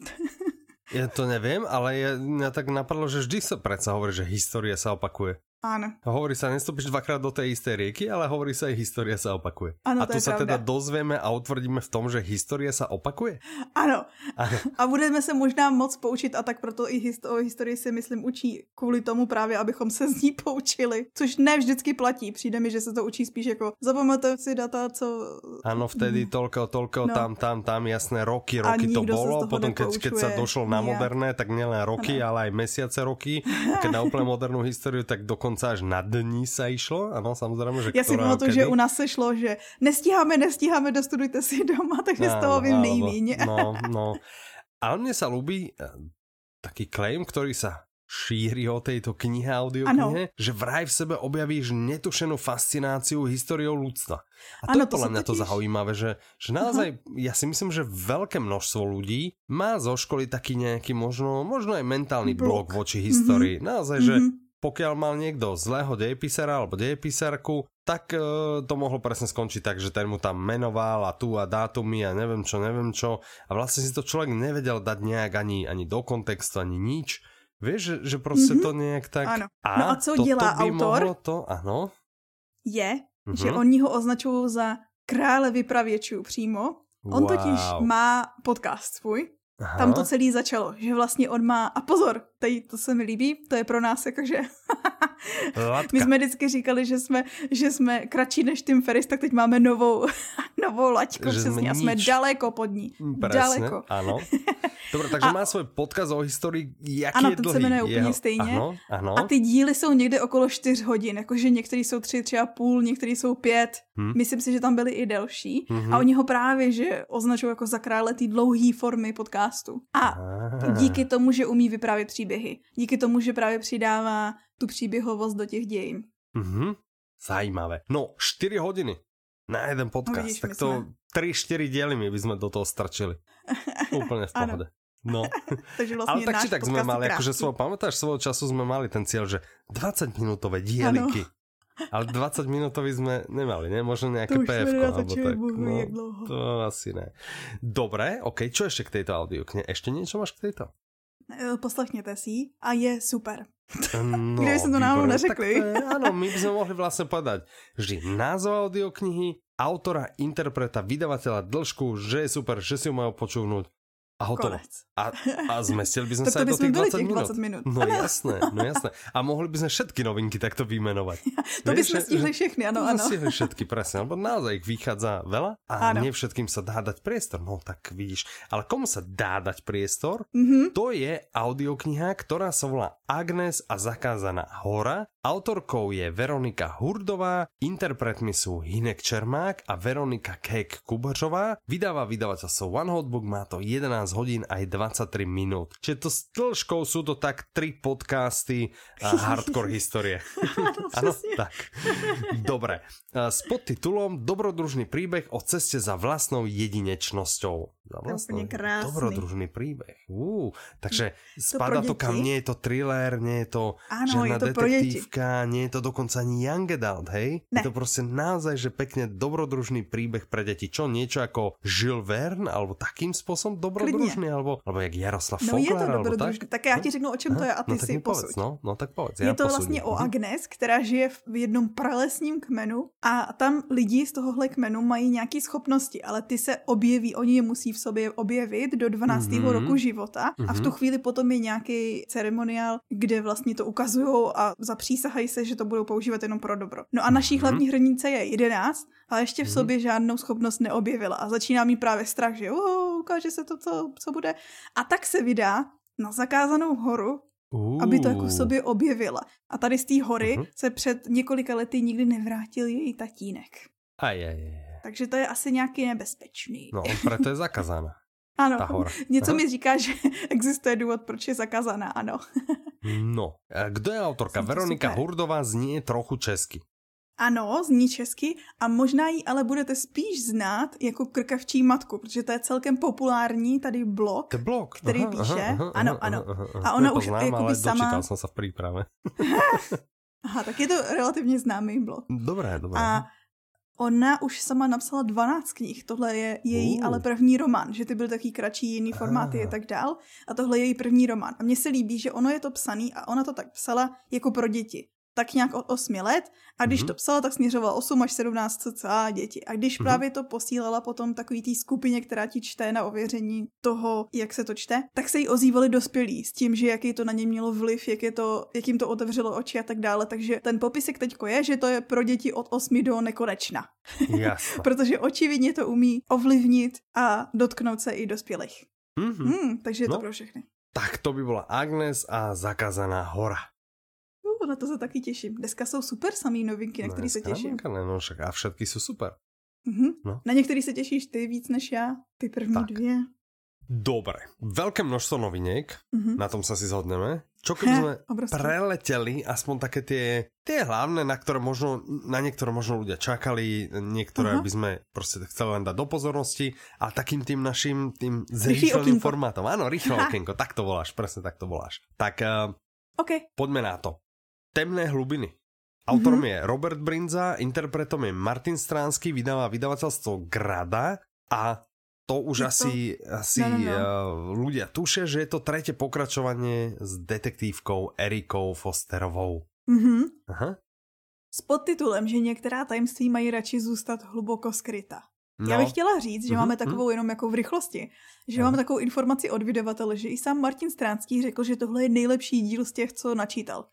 ja to nevím, ale ja, mňa tak napadlo, že vždy sa predsa hovorí, že história sa opakuje. Áno. Hovorí sa, nestúpiš dvakrát do tej istej rieky, ale hovorí sa aj história sa opakuje. Áno, a tu sa pravda. teda dozvieme a utvrdíme v tom, že história sa opakuje? Áno. A budeme se možná moc poučit a tak proto i hist- o historii si myslím učí kvůli tomu právě, abychom se z ní poučili. Což ne vždycky platí. Přijde mi, že se to učí spíš jako zapamatujte si data, co... Áno, vtedy toľko, toľko, no. tam, tam, tam, jasné, roky, roky to bolo. Potom keď, keď sa došlo na moderné, tak nielen roky, ano. ale aj mesiace roky. Keď na úplne modernú históriu, tak dokonca dokonca až na dní sa išlo, ano, samozřejmě, že Já si pamatuju, že u nás se šlo, že nestíháme, nestíháme, dostudujte si doma, takže z toho vím nejméně. No, no. Ale mne sa ľúbi eh, taký claim, ktorý sa šíri o tejto knihe, audioknihe, že vraj v sebe objavíš netušenú fascináciu históriou ľudstva. A to ano, je podľa mňa to zaujímavé, že, že naozaj, Aha. ja si myslím, že veľké množstvo ľudí má zo školy taký nejaký možno, možno aj mentálny blok, blok voči histórii. Mm -hmm. Naozaj, že mm -hmm pokiaľ mal niekto zlého dejepisara alebo dejepisarku, tak uh, to mohlo presne skončiť tak, že ten mu tam menoval a tu a dátumy a neviem čo, neviem čo. A vlastne si to človek nevedel dať nejak ani, ani do kontextu, ani nič. Vieš, že, že prostě mm-hmm. to nejak tak... Ano. A no a co dělá autor? To, ano. Je, mm-hmm. že oni ho označují za krále vypravěčů přímo. On wow. totiž má podcast svůj. Aha. Tam to celé začalo, že vlastně on má, a pozor, tady to se mi líbí, to je pro nás jakože My jsme vždycky říkali, že jsme, že jsme kratší než Tim Ferris, tak teď máme novou, novou laťku že přesně a jsme daleko pod ní. Presne, daleko. Ano. Dobre, takže a, má svůj podcast o historii, jak ano, je to se jmenuje úplně Jeho... stejně. Ano, ano. A ty díly jsou někde okolo 4 hodin, jakože některý jsou 3, 3 a půl, některý jsou 5. Hmm. Myslím si, že tam byly i delší. Hmm. A oni ho právě, že označují jako za krále té dlouhé formy podcastu. A ah. díky tomu, že umí vyprávět příběhy, díky tomu, že právě přidává tu příběhovost do těch dějin. Mhm, zajímavé. No, 4 hodiny na jeden podcast, no, vidíš, tak to 3-4 diely my by sme do toho strčili. Úplne v pohode. No. Takže vlastne Ale tak či tak sme mali, akože svoj, pamätáš, svojho času sme mali ten cieľ, že 20 minútové dieliky. Ano. Ale 20 minútový sme nemali, ne? Možno nejaké PF alebo tak. No, to asi ne. Dobre, ok, čo ešte k tejto audiokne? Ešte niečo máš k tejto? E, poslechněte si a je super. No, Kdyby sme to náhodou neřekli. Tak, áno, my by sme mohli vlastne povedať, že názov audioknihy, autora, interpreta, vydavateľa, dĺžku, že je super, že si ju majú počúvnuť a hotovo. Konec. A, a zmestili by sme sa aj do tých 20 minút. 20 minút. No jasné, no jasné. A mohli by sme všetky novinky takto vymenovať. to by sme stihli všechny, ano, ano. Stihli všetky, presne, lebo naozaj ich vychádza veľa a ano. nie všetkým sa dá dať priestor. No tak vidíš, ale komu sa dá dať priestor? Mm-hmm. To je audiokniha, ktorá sa volá Agnes a zakázaná hora. Autorkou je Veronika Hurdová, interpretmi sú Hinek Čermák a Veronika Kek Kubařová. Vydáva vydavateľstvo One Hotbook, má to 11 hodín aj 23 minút. Čiže to s dĺžkou sú to tak tri podcasty a hardcore histórie. Áno, tak. Dobre. S podtitulom Dobrodružný príbeh o ceste za vlastnou jedinečnosťou. Za vlastnou, dobrodružný príbeh. Uh, takže spada to kam, nie je to thriller, nie je to Áno, žiadna je to detektívka, nie je to dokonca ani young adult, hej? Ne. Je to prostě naozaj, že pekne dobrodružný príbeh pre deti. Čo, niečo ako Jules Verne, alebo takým spôsobom dobrodružný? dobrodružný, alebo, alebo jak Jaroslav no, Foglar, je to dobrodružný. Tak? tak já ti řeknu, o čem to je a ty no, si povedz, no, no, tak povedz, Je to vlastně o Agnes, která žije v jednom pralesním kmenu a tam lidi z tohohle kmenu mají nějaké schopnosti, ale ty se objeví, oni je musí v sobě objevit do 12. Mm-hmm. roku života mm-hmm. a v tu mhm. chvíli potom je nějaký ceremoniál, kde vlastně to ukazují a zapřísahají se, že to budou používat jenom pro dobro. No a naší mm-hmm. hlavní hranice je 11, ale ještě v mm-hmm. sobě žádnou schopnost neobjevila a začíná mít právě strach, že uh, ukáže se to, co, co bude. A tak se vydá na zakázanou horu, uh. aby to jako v sobě objevila. A tady z té hory uh-huh. se před několika lety nikdy nevrátil její tatínek. Aj, aj, aj. Takže to je asi nějaký nebezpečný. No, proto je zakázaná. ano, něco Aha. mi říká, že existuje důvod, proč je zakázaná, ano. no, kdo je autorka? Veronika super. Hurdová zní trochu česky. Ano, zní česky a možná ji ale budete spíš znát jako krkavčí matku, protože to je celkem populární tady blog, to blog. který aha, píše. Aha, aha, ano, ano. Aha, aha, a ona už jako ale sama... jsem se v příprave. aha, tak je to relativně známý blog. Dobré, dobré. A ona už sama napsala 12 knih, tohle je její uh. ale první román, že ty byly taky kratší, jiný formáty a tak dál. A tohle je její první román. A mně se líbí, že ono je to psaný a ona to tak psala jako pro děti tak nějak od 8 let a když mm-hmm. to psala, tak směřovala 8 až 17 cca děti. A když mm-hmm. právě to posílala potom takový té skupině, která ti čte na ověření toho, jak se to čte, tak se jí ozývali dospělí s tím, že jaký to na ně mělo vliv, jak, je to, jak jim to otevřelo oči a tak dále. Takže ten popisek teďko je, že to je pro děti od 8 do nekonečna. Protože očividně to umí ovlivnit a dotknout se i dospělých. Mm-hmm. Hmm, takže je no, to pro všechny. Tak to by byla Agnes a Zakazaná hora na to se taky těším. Dneska jsou super samý novinky, na no, které se těším. Ne, no, však a všetky jsou super. Mm-hmm. No. Na některý se těšíš ty víc než já, ty první tak. dvě. Dobre, veľké množstvo noviniek, mm-hmm. na tom sa si zhodneme. Čo keby sme preleteli aspoň také tie, tie hlavné, na ktoré možno, na niektoré možno ľudia čakali, niektoré uh-huh. by sme proste chceli len dať do pozornosti a takým tým našim tým zrýchleným formátom. Áno, rýchlo okienko, tak to voláš, presne tak to voláš. Tak uh, okay. poďme na to. Temné hlubiny. Autorom mm-hmm. je Robert Brinza, interpretom je Martin Stránsky, vydává vydavateľstvo Grada a to už je asi, to... asi no, no, no. Uh, ľudia tušia, že je to tretie pokračovanie s detektívkou Erikou Fosterovou. Mm-hmm. Aha. S podtitulem, že některá tajemství mají radši zůstat hluboko skryta. No. Já bych chtěla říct, že mm-hmm. máme takovou jenom jako v rychlosti, že no. máme takovou informaci od vydavatele, že i sám Martin Stránský řekl, že tohle je nejlepší díl z těch, co načítal.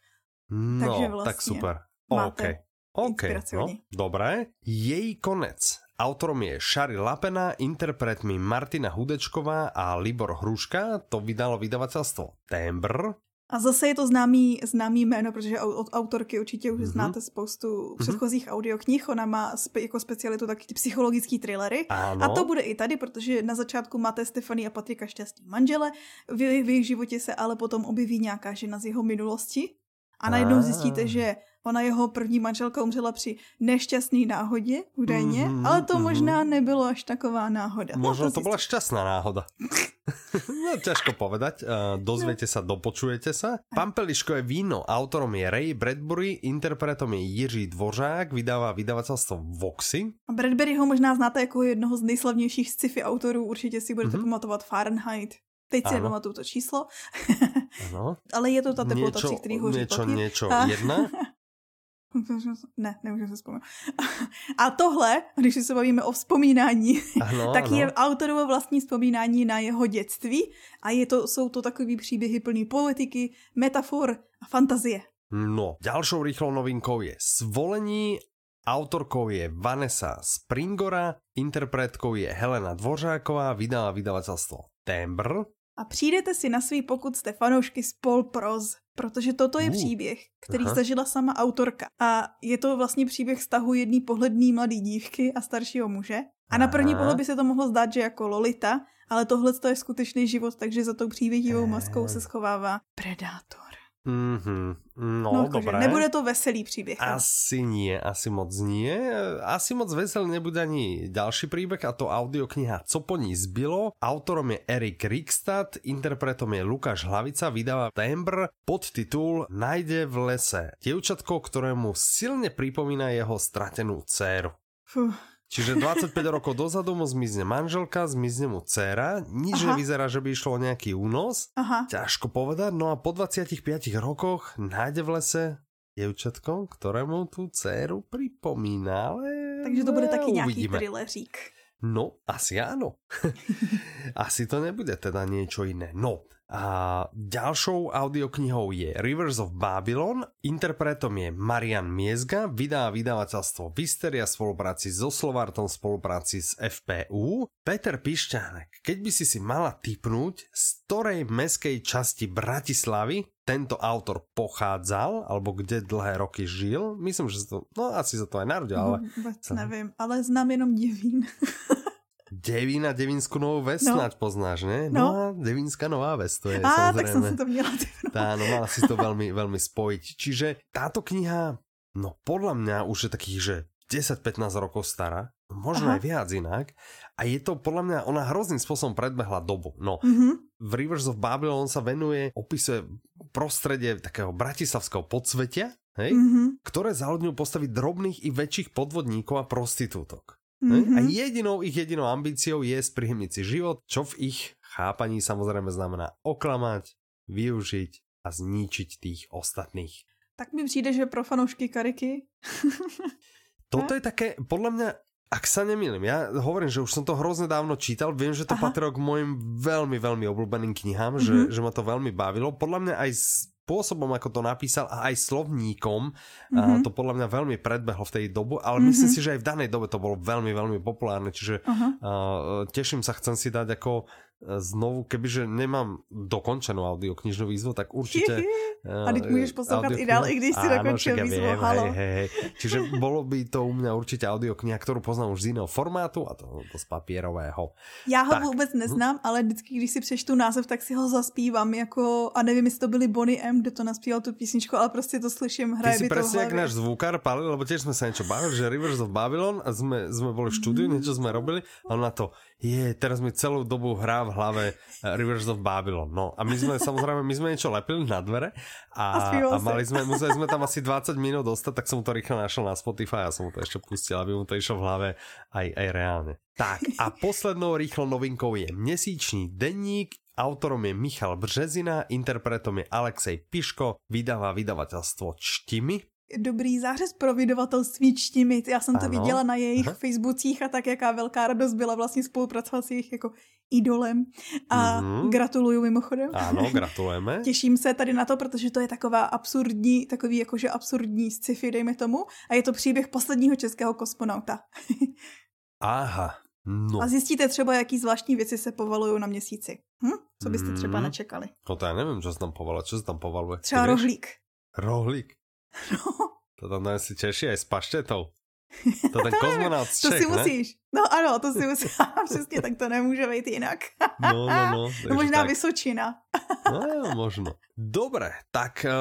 No, Takže vlastně tak super. Máte OK, no, dobré. Její konec. Autorom je Šary Lapena, interpretmi Martina Hudečková a Libor Hruška. To vydalo vydavatelstvo Tembr. A zase je to známý, známý jméno, protože od autorky určitě už mm-hmm. znáte spoustu mm-hmm. předchozích audioknih. Ona má spe, jako specialitu taky ty psychologické thrillery. Ano. A to bude i tady, protože na začátku máte Stefany a Patrika šťastní manžele. V, v jejich životě se ale potom objeví nějaká žena z jeho minulosti. A najednou zjistíte, že Ona jeho první manželka umřela při nešťastné náhodě, údajně, mm-hmm, ale to mm-hmm. možná nebylo až taková náhoda. No, Možno no, to, to byla šťastná náhoda. no, ťažko povedať. Uh, dozviete no. sa, dopočujete sa. Pampeliško je víno. Autorom je Ray Bradbury, interpretom je Jiří Dvořák, vydává vydavatelstvo Voxy. A Bradbury ho možná znáte jako jednoho z nejslavnějších sci-fi autorů, určitě si budete mm-hmm. pamatovat Fahrenheit. Teď si nepamatuju to číslo. Ano. Ale je to ta teplota, při který hoří Něco, papír. něco, jedna. Ne, nemůžu se vzpomenout. A tohle, když se bavíme o vzpomínání, ano, tak ano. je autorovo vlastní vzpomínání na jeho dětství a je to, jsou to takový příběhy plný politiky, metafor a fantazie. No, ďalšou rýchlou novinkou je Svolení, autorkou je Vanessa Springora, interpretkou je Helena Dvořáková, vydala vydavateľstvo Tembr. A přijdete si na svý, pokud jste fanoušky Spol Proz protože toto je příběh, který aha. zažila sama autorka. A je to vlastně příběh vztahu jedné pohledné mladé dívky a staršího muže. A na první pohled by se to mohlo zdát, že jako Lolita, ale tohle je skutečný život, takže za tou příběhivou maskou se schovává predátor. Mm-hmm. No, no dobré. Nebude to veselý příběh. Asi nie, asi moc nie. Asi moc veselý nebude ani ďalší príbeh a to audiokniha Co po ní zbylo. Autorom je Erik Rikstad, interpretom je Lukáš Hlavica, vydáva Tembr, podtitul Najde v lese. Dievčatko, ktorému silne pripomína jeho stratenú dceru. Fuh. Čiže 25 rokov dozadu mu zmizne manželka, zmizne mu dcera, nič Aha. nevyzerá, že by išlo o nejaký únos. Aha. Ťažko povedať, no a po 25 rokoch nájde v lese dievčatko, ktorému tú dceru pripomína, ale... Takže to bude taky nějaký thrillerík. No, asi áno. asi to nebude teda niečo iné. No, a ďalšou audioknihou je Rivers of Babylon, interpretom je Marian Miezga, vydá vydavateľstvo Visteria v spolupráci so Slovartom v spolupráci s FPU. Peter Pišťánek, keď by si si mala typnúť, z ktorej meskej časti Bratislavy tento autor pochádzal, alebo kde dlhé roky žil. Myslím, že to, no asi sa to aj narodil, ale... Vůbec nevím, ale znám jenom Divín. Devín a Devínsku novou ves no. snad poznáš, ne? No, no a Devínska nová ves, to je a, samozrejme. tak som si to měla. Tá, no mala si to veľmi, veľmi spojiť. Čiže táto kniha, no podľa mňa už je takých, že 10-15 rokov stará, možno Aha. aj viac inak. A je to podľa mňa, ona hrozným spôsobom predbehla dobu. No, mm-hmm. v Rivers of Babylon sa venuje, opisuje prostredie takého bratislavského podsvetia, hej, mm-hmm. ktoré záhodňujú postaviť drobných i väčších podvodníkov a prostitútok. Mm-hmm. A jedinou ich jedinou ambíciou je spríjemniť si život, čo v ich chápaní samozrejme znamená oklamať, využiť a zničiť tých ostatných. Tak mi přijde, že pro fanoušky Kariky. Toto je také, podľa mňa, ak sa nemýlim, ja hovorím, že už som to hrozne dávno čítal, viem, že to Aha. patrilo k mojim veľmi, veľmi obľúbeným knihám, mm-hmm. že, že ma to veľmi bavilo. Podľa mňa aj z spôsobom, ako to napísal a aj slovníkom, a mhm. to podľa mňa veľmi predbehlo v tej dobu, ale mm-hmm. myslím si, že aj v danej dobe to bolo veľmi, veľmi populárne, čiže uh-huh. uh, teším sa, chcem si dať ako znovu, kebyže nemám dokončenú audioknižnú výzvu, tak určite... A teď můžeš poslouchat i dál, i když si dokončil ja výzvu, viem, halo. Hej, hej, hej. Čiže bolo by to u mňa určite audiokniha, ktorú poznám už z iného formátu a to, to z papierového. Já ho tak. vůbec neznám, hm? ale vždycky, když si přečtu název, tak si ho zaspívám jako, a nevím, jestli to byli Bonnie M, kdo to naspíval tu písničku, ale prostě to slyším, hraje Ty si presne jak náš zvukár Pali, lebo tiež sme sa niečo bavili, že Rivers of Babylon a sme, sme boli v štúdiu, mm. niečo sme robili a on na to, je, teraz mi celú dobu hrá v hlave eh, Rivers of Babylon. No a my sme samozrejme, my sme niečo lepili na dvere a, a, a mali sme, museli sme tam asi 20 minút dostať, tak som mu to rýchlo našiel na Spotify a som mu to ešte pustil, aby mu to išlo v hlave aj, aj reálne. Tak a poslednou rýchlo novinkou je Měsíčný denník, autorom je Michal Březina, interpretom je Alexej Piško, vydává vydavateľstvo Čtimi dobrý zářez pro vydavatelství čtimi. Já jsem to ano. viděla na jejich Aha. Facebookích a tak, jaká velká radost byla vlastně spolupracovat s jejich jako idolem. A mm-hmm. gratuluju mimochodem. Ano, gratulujeme. Těším se tady na to, protože to je taková absurdní, takový jakože absurdní sci-fi, dejme tomu. A je to příběh posledního českého kosmonauta. Aha, No. A zjistíte třeba, jaký zvláštní věci se povalují na měsíci. Hm? Co byste třeba mhm. nečekali? No to já nevím, co se tam povaluje. Co se tam povaluje? Třeba rohlík. Rohlík? No. To tam si těší aj s paštetou. To ten kozmonaut z Čech, To si ne? musíš. No ano, to si musíš. Přesně, tak to nemůže být jinak. No, no, no. no možná tak. Vysočina. No, možno. Dobre, tak eh,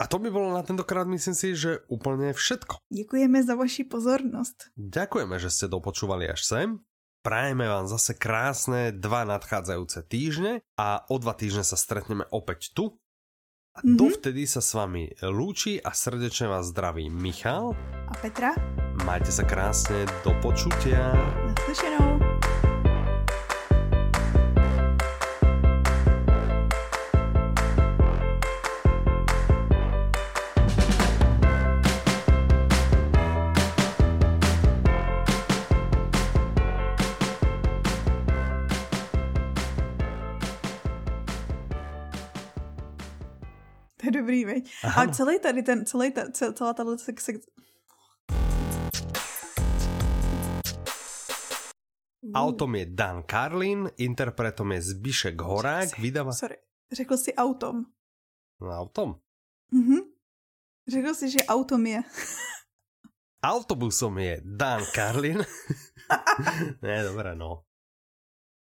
a to by bylo na tentokrát, myslím si, že úplně všetko. Děkujeme za vaši pozornost. Děkujeme, že jste dopočúvali až sem. Prajeme vám zase krásne dva nadchádzajúce týždne a o dva týždne sa stretneme opäť tu. Dovtedy sa s vami lúči a srdečne vás zdraví Michal a Petra. Majte sa krásne, do počutia. Naslyšenou. Dobrý, veď? A celý tady ten, celý ta, celá tahle sekce... Autom je Dan Carlin, interpretom je Zbišek Horák, vydava... Sorry, řekl si autom. No, autom. Mhm. Řekl si, že autom je. Autobusom je Dan Carlin. ne, dobré, no.